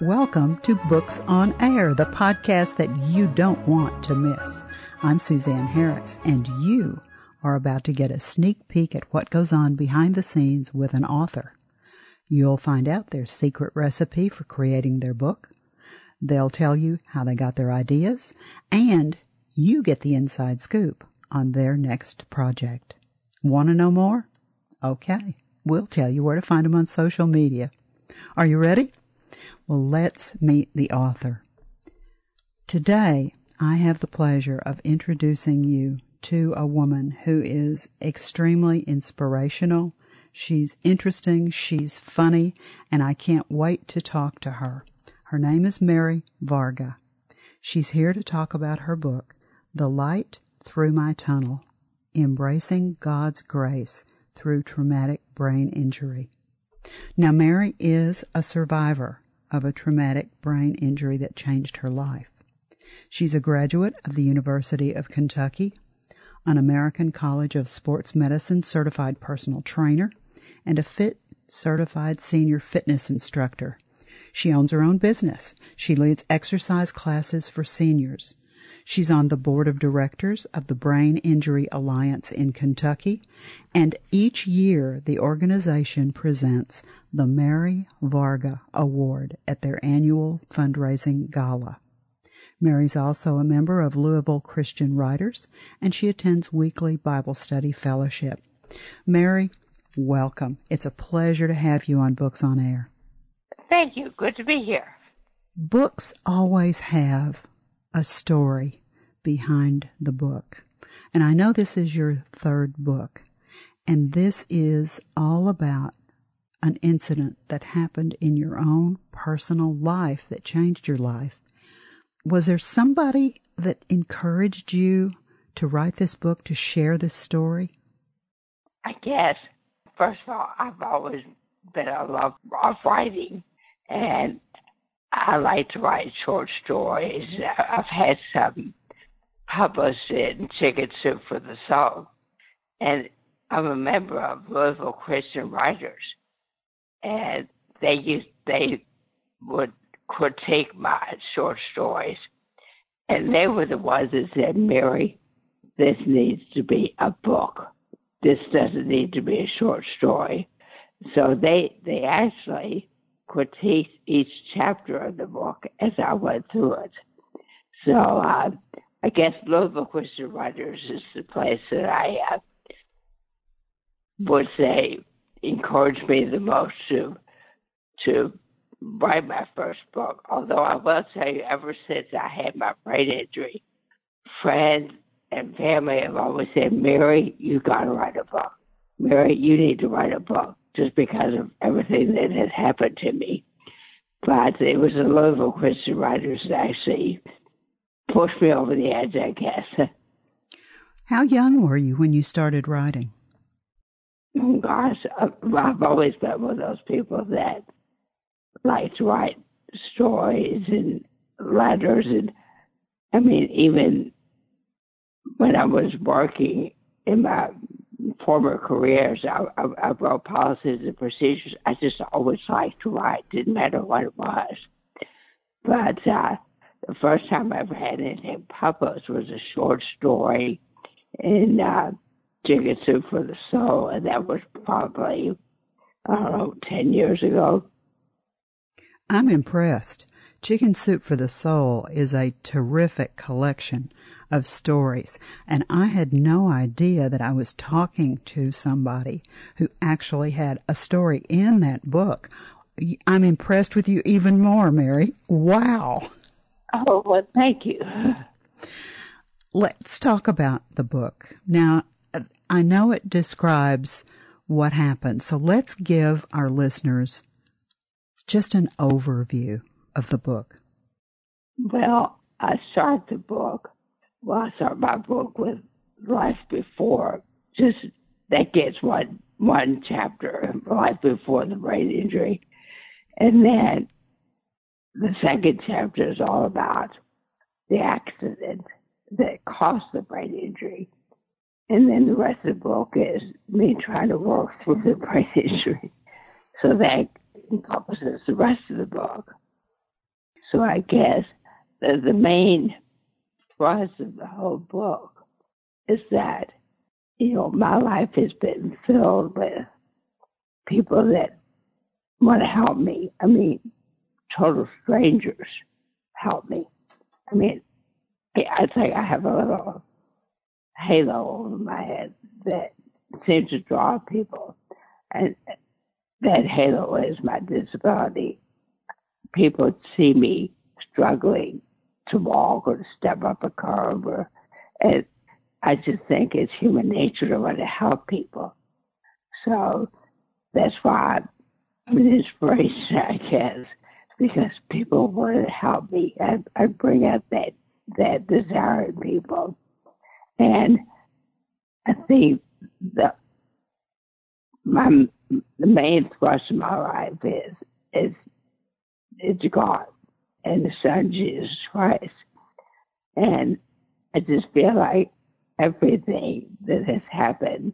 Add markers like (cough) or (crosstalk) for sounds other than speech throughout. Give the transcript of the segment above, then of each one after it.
Welcome to Books on Air, the podcast that you don't want to miss. I'm Suzanne Harris, and you are about to get a sneak peek at what goes on behind the scenes with an author. You'll find out their secret recipe for creating their book. They'll tell you how they got their ideas, and you get the inside scoop on their next project. Want to know more? Okay, we'll tell you where to find them on social media. Are you ready? Well, let's meet the author. Today, I have the pleasure of introducing you to a woman who is extremely inspirational. She's interesting, she's funny, and I can't wait to talk to her. Her name is Mary Varga. She's here to talk about her book, The Light Through My Tunnel Embracing God's Grace Through Traumatic Brain Injury. Now, Mary is a survivor of a traumatic brain injury that changed her life. She's a graduate of the University of Kentucky, an American College of Sports Medicine certified personal trainer, and a FIT certified senior fitness instructor. She owns her own business. She leads exercise classes for seniors. She's on the board of directors of the Brain Injury Alliance in Kentucky, and each year the organization presents the Mary Varga Award at their annual fundraising gala. Mary's also a member of Louisville Christian Writers, and she attends weekly Bible study fellowship. Mary, welcome. It's a pleasure to have you on Books on Air. Thank you. Good to be here. Books always have a story behind the book. And I know this is your third book, and this is all about an incident that happened in your own personal life that changed your life. Was there somebody that encouraged you to write this book, to share this story? I guess. First of all, I've always been a love of writing, and I like to write short stories. I've had some published in Chicken Soup for the Soul, and I'm a member of Louisville Christian Writers, and they used they would critique my short stories, and they were the ones that said, "Mary, this needs to be a book. This doesn't need to be a short story." So they they actually critiqued each chapter of the book as I went through it. So uh, I guess Louisville Christian Writers is the place that I uh, would say encouraged me the most to to write my first book. Although I will tell you, ever since I had my brain injury, friends and family have always said, "Mary, you got to write a book. Mary, you need to write a book." Just because of everything that had happened to me. But it was the Louisville Christian Writers that actually pushed me over the edge, I guess. How young were you when you started writing? Oh, gosh, I've always been one of those people that like to write stories and letters. And I mean, even when I was working in my former careers, I, I, I wrote policies and procedures. I just always liked to write, didn't matter what it was. But uh, the first time I ever had anything published was a short story in uh, Chicken Soup for the Soul, and that was probably, I don't know, 10 years ago. I'm impressed. Chicken Soup for the Soul is a terrific collection of stories, and I had no idea that I was talking to somebody who actually had a story in that book. I'm impressed with you even more, Mary. Wow. Oh, well, thank you. Let's talk about the book. Now, I know it describes what happened, so let's give our listeners just an overview of the book. Well, I start the book, well, I start my book with Life Before, just that gets one, one chapter, Life Before the Brain Injury. And then the second chapter is all about the accident that caused the brain injury. And then the rest of the book is me trying to work through the (laughs) brain injury. So that encompasses the rest of the book. So I guess the, the main thrust of the whole book is that, you know, my life has been filled with people that want to help me. I mean, total strangers help me. I mean, I think I have a little halo over my head that seems to draw people. And that halo is my disability. People see me struggling to walk or to step up a curb, or, and I just think it's human nature to want to help people. So that's why I'm an inspiration, (laughs) I guess, because people want to help me. I, I bring out that that desire in people, and I think the my the main thrust of my life is is is God and the Son Jesus Christ, and I just feel like everything that has happened,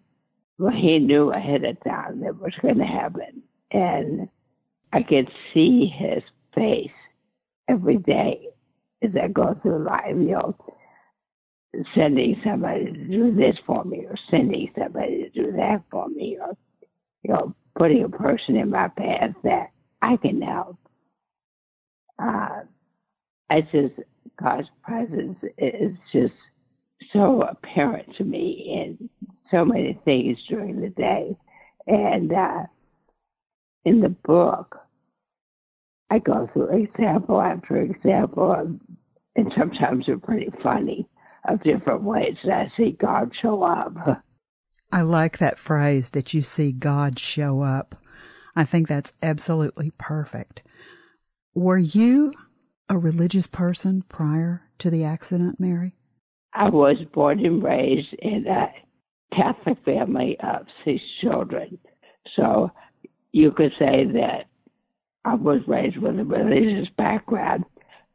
well, He knew ahead of time that was going to happen, and I can see His face every day as I go through life. You know sending somebody to do this for me or sending somebody to do that for me or you know putting a person in my path that I can help. Uh, I just God's presence is just so apparent to me in so many things during the day, and uh, in the book, I go through example after example, um, and sometimes they're pretty funny of different ways that I see God show up. I like that phrase that you see God show up. I think that's absolutely perfect. Were you a religious person prior to the accident, Mary? I was born and raised in a Catholic family of six children. So you could say that I was raised with a religious background.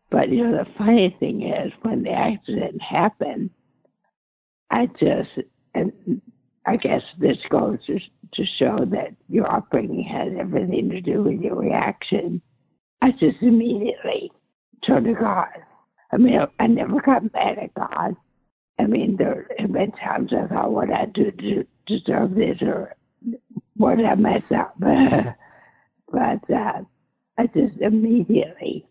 But you know, the funny thing is, when the accident happened, I just, and I guess this goes to, to show that your upbringing has everything to do with your reaction. I just immediately turned to God. I mean, I never got mad at God. I mean, there have been times I thought, what I do to deserve this or what I mess up? (laughs) but uh, I just immediately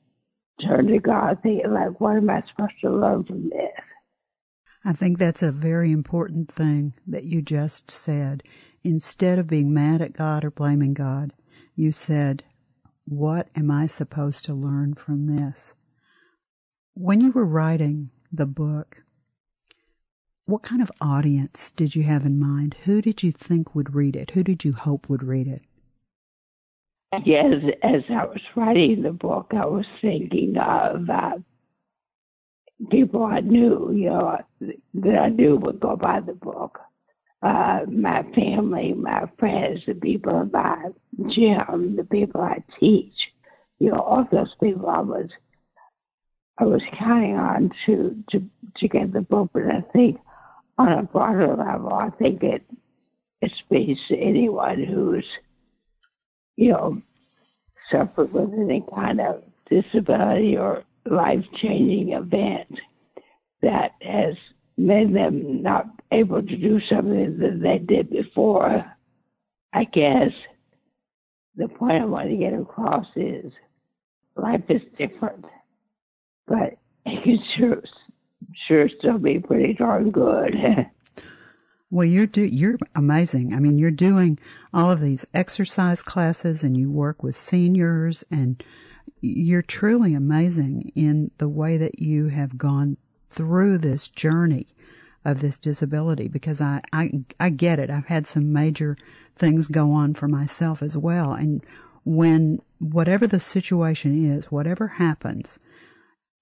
turned to God thinking, like, what am I supposed to learn from this? I think that's a very important thing that you just said. Instead of being mad at God or blaming God, you said, What am I supposed to learn from this? When you were writing the book, what kind of audience did you have in mind? Who did you think would read it? Who did you hope would read it? Yes, as I was writing the book, I was thinking of uh, people I knew, you know, that I knew would go by the book. Uh, my family, my friends, the people in my gym, the people I teach, you know, all those people I was, I was counting on to to to get the book. But I think on a broader level, I think it it speaks to anyone who's you know, suffered with any kind of disability or life changing event that has made them not able to do something that they did before. I guess the point I want to get across is life is different, but (laughs) it can sure, sure still be pretty darn good. (laughs) Well, you're do you're amazing. I mean, you're doing all of these exercise classes and you work with seniors and you're truly amazing in the way that you have gone through this journey of this disability because I, I I get it. I've had some major things go on for myself as well and when whatever the situation is, whatever happens,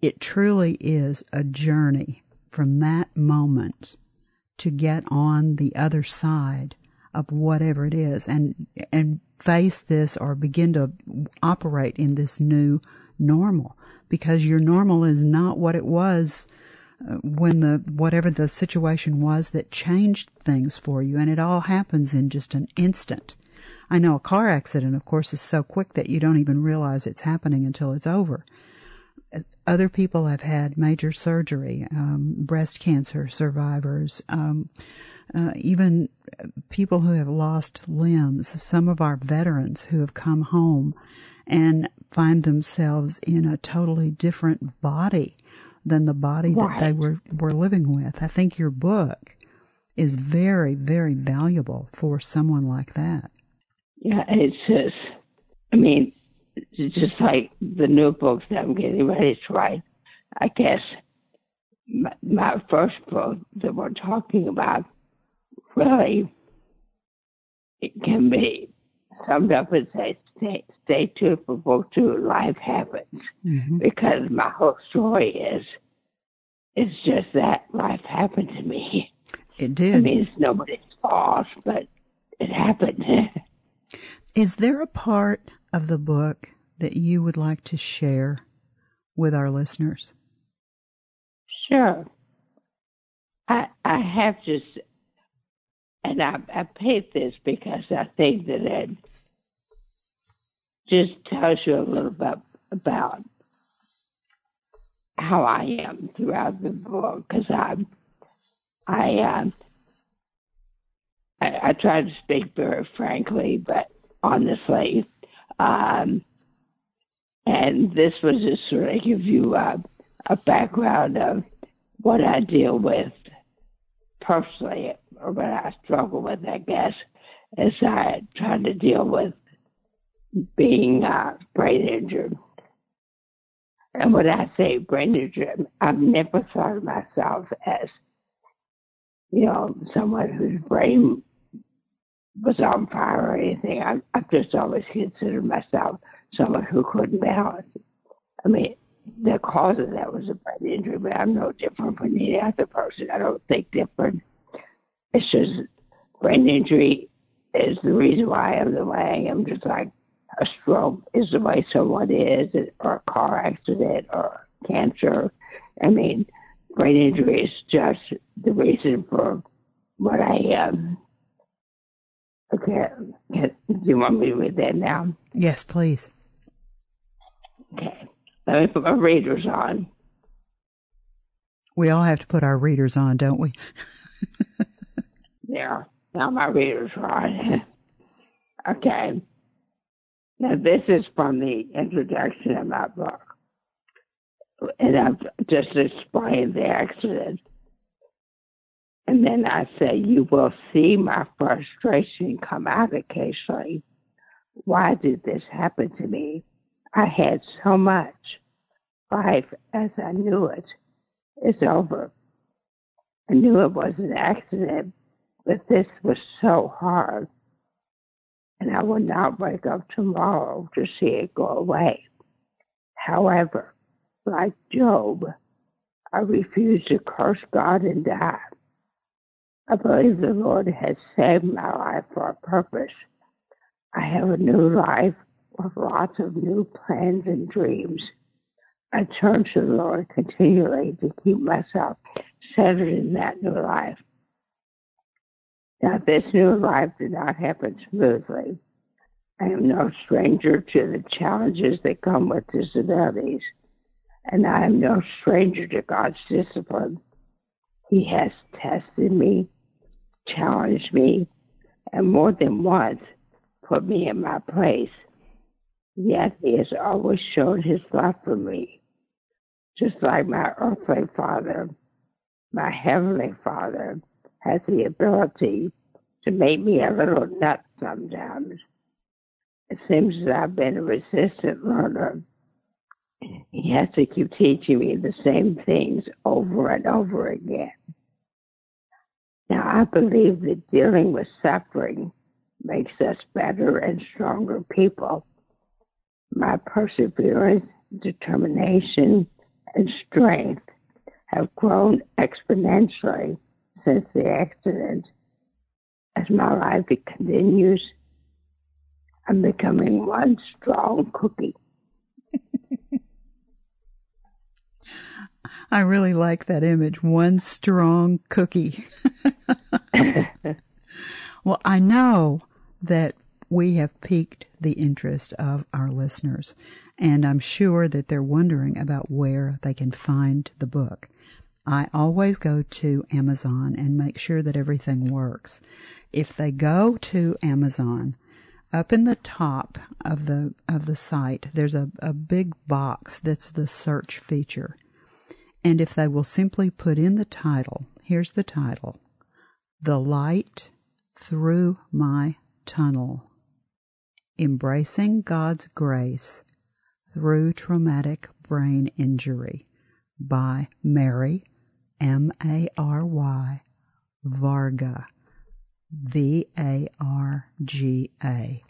it truly is a journey from that moment to get on the other side of whatever it is and and face this or begin to operate in this new normal. Because your normal is not what it was uh, when the whatever the situation was that changed things for you. And it all happens in just an instant. I know a car accident of course is so quick that you don't even realize it's happening until it's over other people have had major surgery, um, breast cancer survivors, um, uh, even people who have lost limbs, some of our veterans who have come home and find themselves in a totally different body than the body right. that they were, were living with. I think your book is very, very valuable for someone like that. Yeah, it's just, I mean, (laughs) just like the new books that I'm getting ready to write. I guess my, my first book that we're talking about really it can be summed up and say, stay, stay tuned for book two, life happens. Mm-hmm. Because my whole story is, it's just that life happened to me. It did. I mean, it's nobody's fault, but it happened. (laughs) Is there a part of the book that you would like to share with our listeners? Sure. I I have just, and I I paid this because I think that it just tells you a little bit about how I am throughout the book because I I, uh, I I try to speak very frankly, but honestly, um, and this was just sort of give you a, a background of what I deal with personally, or what I struggle with, I guess, as I try to deal with being uh, brain injured. And when I say brain injured, I've never thought of myself as, you know, someone whose brain was on fire or anything. I, I've just always considered myself someone who couldn't balance. I mean, the cause of that was a brain injury, but I'm no different from any other person. I don't think different. It's just brain injury is the reason why I am the way I am, just like a stroke is the way someone is, or a car accident, or cancer. I mean, brain injury is just the reason for what I am. Okay, do you want me to read that now? Yes, please. Okay, let me put my readers on. We all have to put our readers on, don't we? (laughs) there, now my readers are on. (laughs) okay. Now, this is from the introduction of my book. And I've just explained the accident. And then I say, You will see my frustration come out occasionally. Why did this happen to me? I had so much. Life as I knew it is over. I knew it was an accident, but this was so hard and I will not wake up tomorrow to see it go away. However, like Job, I refuse to curse God and die. I believe the Lord has saved my life for a purpose. I have a new life with lots of new plans and dreams. I turn to the Lord continually to keep myself centered in that new life. Now, this new life did not happen smoothly. I am no stranger to the challenges that come with disabilities, and I am no stranger to God's discipline. He has tested me, challenged me, and more than once put me in my place. Yet He has always shown His love for me. Just like my earthly father, my heavenly father has the ability to make me a little nut sometimes. It seems that I've been a resistant learner. He has to keep teaching me the same things over and over again. Now, I believe that dealing with suffering makes us better and stronger people. My perseverance, determination, and strength have grown exponentially since the accident. As my life continues, I'm becoming one strong cookie. (laughs) (laughs) I really like that image. One strong cookie. (laughs) (laughs) well, I know that we have piqued the interest of our listeners, and I'm sure that they're wondering about where they can find the book. I always go to Amazon and make sure that everything works. If they go to Amazon, up in the top of the of the site there's a, a big box that's the search feature. And if they will simply put in the title, here's the title The Light Through My Tunnel Embracing God's Grace Through Traumatic Brain Injury by Mary, M A R Y, Varga, V A R G A.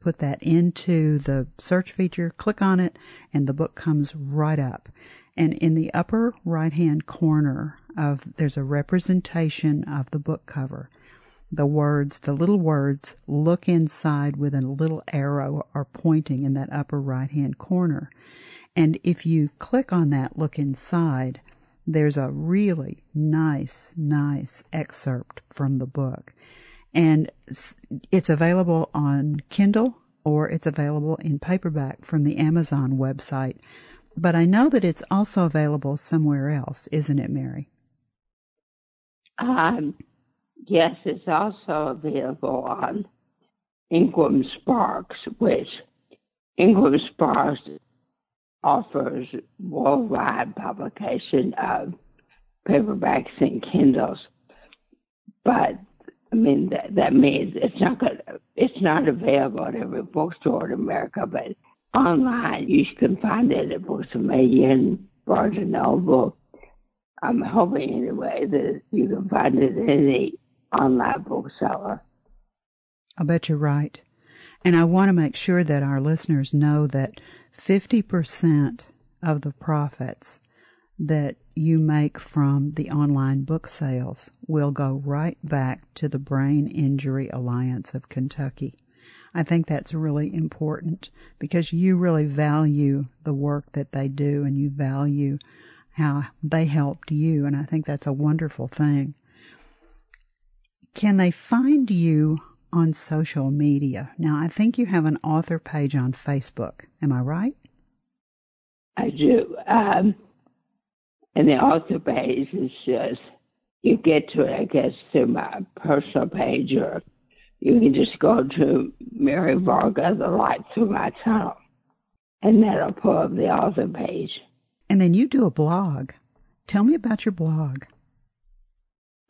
Put that into the search feature, click on it, and the book comes right up. And in the upper right hand corner of there's a representation of the book cover the words, the little words, look inside with a little arrow are pointing in that upper right hand corner. And if you click on that look inside, there's a really nice, nice excerpt from the book. And it's available on Kindle or it's available in paperback from the Amazon website. But I know that it's also available somewhere else, isn't it, Mary? Um, Yes, it's also available on Ingram Sparks, which Ingram Sparks offers worldwide publication of paperbacks and Kindles. But I mean that that means it's not good. It's not available at every bookstore in America, but online you can find it at Books a Million, Barnes and Noble. I'm hoping anyway that you can find it in any online bookseller. I bet you're right. And I want to make sure that our listeners know that 50% of the profits that you make from the online book sales will go right back to the Brain Injury Alliance of Kentucky. I think that's really important because you really value the work that they do and you value how they helped you. And I think that's a wonderful thing. Can they find you on social media? Now, I think you have an author page on Facebook. Am I right? I do. Um, and the author page is just, you get to it, I guess, through my personal page, or you can just go to Mary Varga, The Light Through My Tunnel, and that'll pull up the author page. And then you do a blog. Tell me about your blog.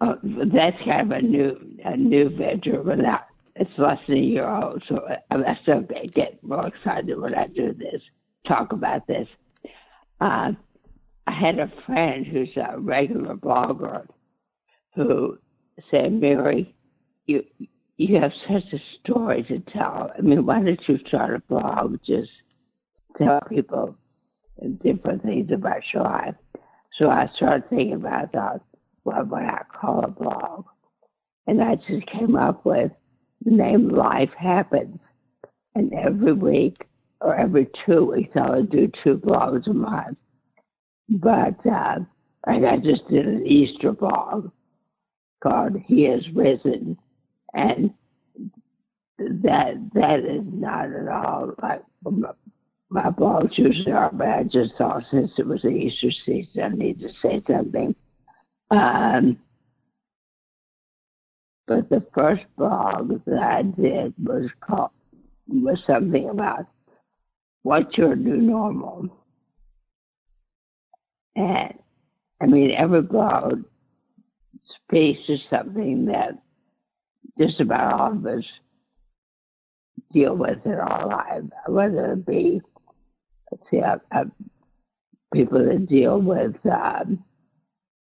Oh, that's kind of a new a new venture, but not, it's less than a year old. So I, I still get more excited when I do this, talk about this. Uh, I had a friend who's a regular blogger who said, Mary, you you have such a story to tell. I mean, why don't you start a blog? Just tell people different things about your life. So I started thinking about that what, would I call a blog. And I just came up with the name Life Happens. And every week or every two weeks, I would do two blogs a month. But uh, like I just did an Easter blog called He Has Risen. And that that is not at all like my, my blogs usually are, but I just thought since it was the Easter season, I need to say something um, but the first blog that I did was called was something about what's your new normal. And I mean, every blog speaks to something that just about all of us deal with in our lives, whether it be, see, uh, uh, people that deal with um,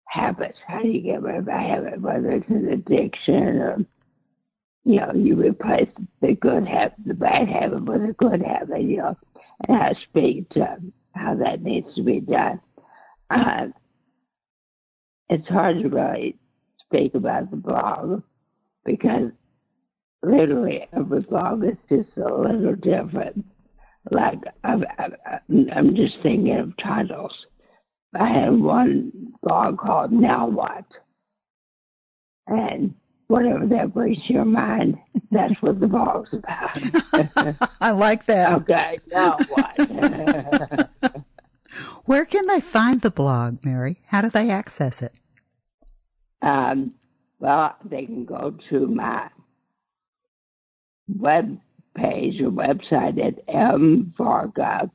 habits. How do you get rid of a habit, whether it's an addiction or, you know, you replace the good habit, the bad habit with a good habit, you know, and to speak to how that needs to be done. Uh, it's hard to really speak about the blog because literally every blog is just a little different. Like, I'm, I'm just thinking of titles I had one blog called Now What? And whatever that brings to your mind, that's what the blog's about. (laughs) I like that. Okay, now what? (laughs) Where can they find the blog, Mary? How do they access it? Um, well, they can go to my web page or website at mvarga.com.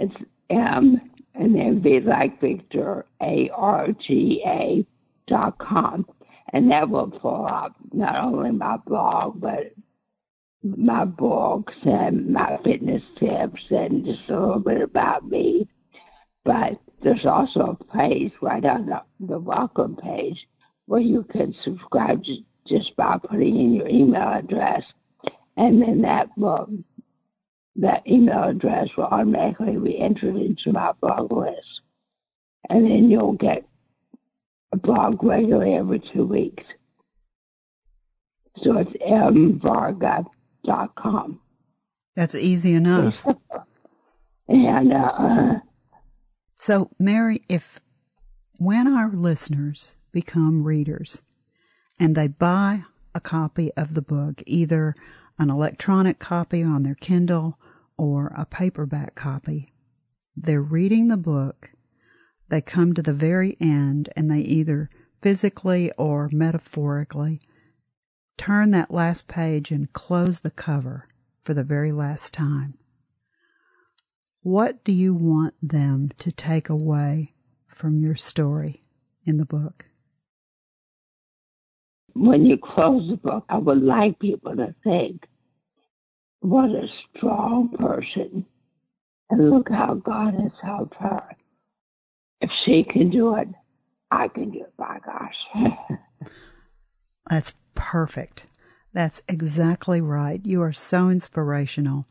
It's M and then V like Victor, A R G A dot com. And that will pull up not only my blog, but my books and my fitness tips and just a little bit about me. But there's also a page right on the, the welcome page where you can subscribe just by putting in your email address, and then that will that email address will automatically be entered into my blog list, and then you'll get a blog regularly every two weeks. So it's mvarga.com. That's easy enough. (laughs) and uh, so, Mary, if when our listeners become readers and they buy a copy of the book, either an electronic copy on their Kindle or a paperback copy, they're reading the book. They come to the very end and they either physically or metaphorically turn that last page and close the cover for the very last time. What do you want them to take away from your story in the book? When you close the book, I would like people to think, what a strong person. And look how God has helped her. If she can do it, I can do it, by gosh. (laughs) That's perfect. That's exactly right. You are so inspirational.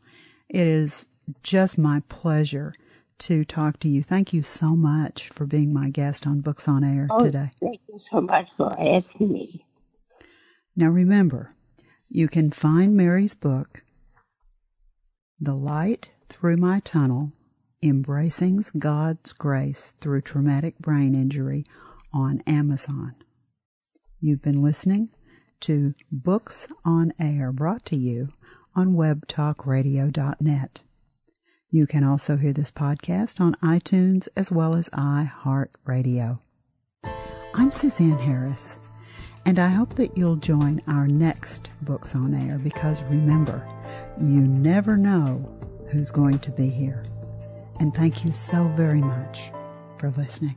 It is just my pleasure to talk to you. Thank you so much for being my guest on Books on Air oh, today. Thank you so much for asking me. Now remember, you can find Mary's book, The Light Through My Tunnel Embracing God's Grace Through Traumatic Brain Injury, on Amazon. You've been listening to Books on Air brought to you on webtalkradio.net. You can also hear this podcast on iTunes as well as iHeartRadio. I'm Suzanne Harris, and I hope that you'll join our next Books on Air because remember, you never know who's going to be here. And thank you so very much for listening.